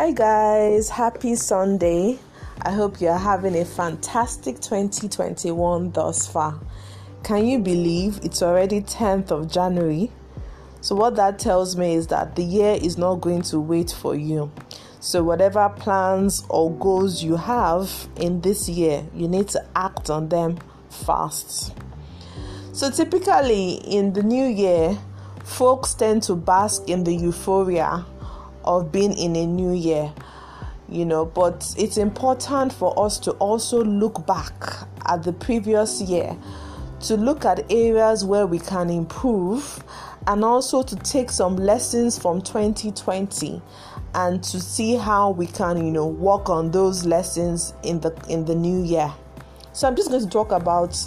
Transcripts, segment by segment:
Hi, guys, happy Sunday. I hope you're having a fantastic 2021 thus far. Can you believe it's already 10th of January? So, what that tells me is that the year is not going to wait for you. So, whatever plans or goals you have in this year, you need to act on them fast. So, typically in the new year, folks tend to bask in the euphoria of being in a new year you know but it's important for us to also look back at the previous year to look at areas where we can improve and also to take some lessons from 2020 and to see how we can you know work on those lessons in the in the new year. So i'm just going to talk about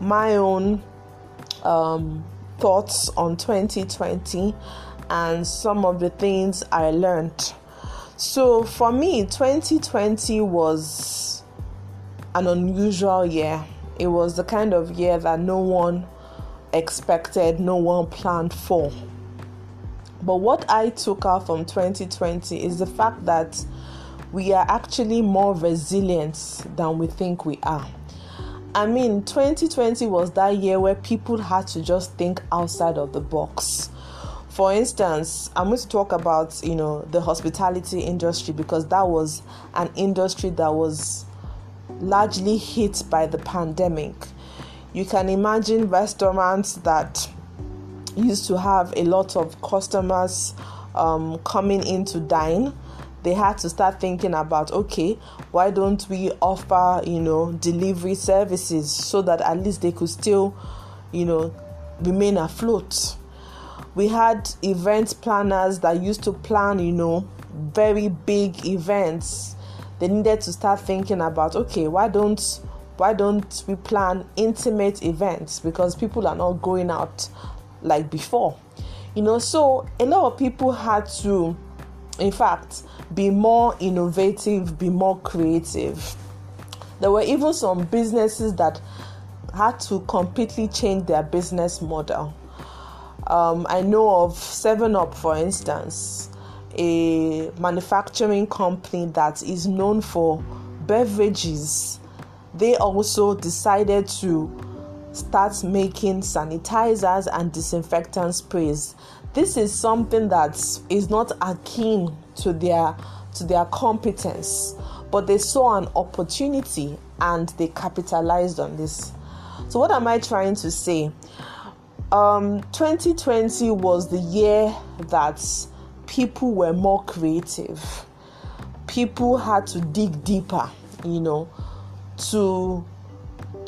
my own um, thoughts on 2020 and some of the things I learned. So for me, 2020 was an unusual year. It was the kind of year that no one expected, no one planned for. But what I took out from 2020 is the fact that we are actually more resilient than we think we are. I mean, 2020 was that year where people had to just think outside of the box for instance i'm going to talk about you know the hospitality industry because that was an industry that was largely hit by the pandemic. You can imagine restaurants that used to have a lot of customers um, coming in to dine. They had to start thinking about okay why don't we offer you know delivery services so that at least they could still you know remain afloat we had event planners that used to plan, you know, very big events. They needed to start thinking about, okay, why don't why don't we plan intimate events because people are not going out like before. You know, so a lot of people had to in fact be more innovative, be more creative. There were even some businesses that had to completely change their business model. Um, I know of 7 Up, for instance, a manufacturing company that is known for beverages. They also decided to start making sanitizers and disinfectant sprays. This is something that is not akin to their to their competence, but they saw an opportunity and they capitalized on this. So what am I trying to say? Um, 2020 was the year that people were more creative. People had to dig deeper, you know, to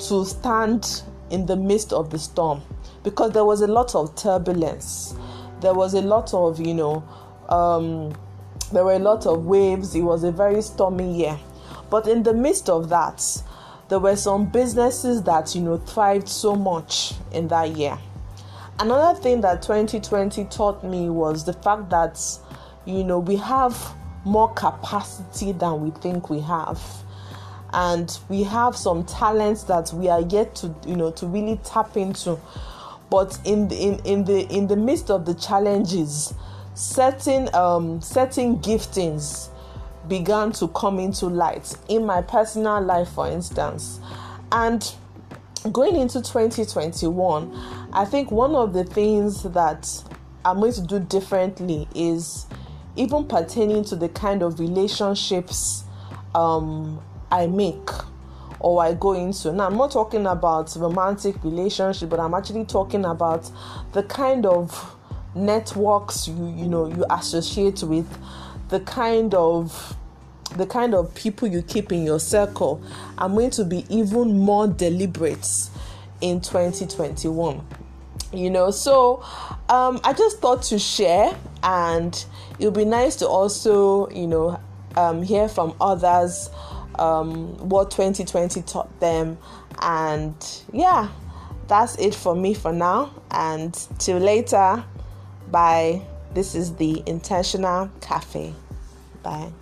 to stand in the midst of the storm because there was a lot of turbulence. There was a lot of, you know, um, there were a lot of waves. It was a very stormy year. But in the midst of that, there were some businesses that, you know, thrived so much in that year. Another thing that 2020 taught me was the fact that, you know, we have more capacity than we think we have. And we have some talents that we are yet to, you know, to really tap into. But in the, in, in the in the midst of the challenges, certain um, certain giftings began to come into light in my personal life, for instance. And going into 2021, I think one of the things that I'm going to do differently is even pertaining to the kind of relationships um, I make or I go into. Now, I'm not talking about romantic relationship, but I'm actually talking about the kind of networks you you know you associate with, the kind of the kind of people you keep in your circle, I'm going to be even more deliberate in 2021. You know, so um, I just thought to share, and it would be nice to also, you know, um, hear from others um, what 2020 taught them. And yeah, that's it for me for now. And till later, bye. This is the Intentional Cafe. Bye.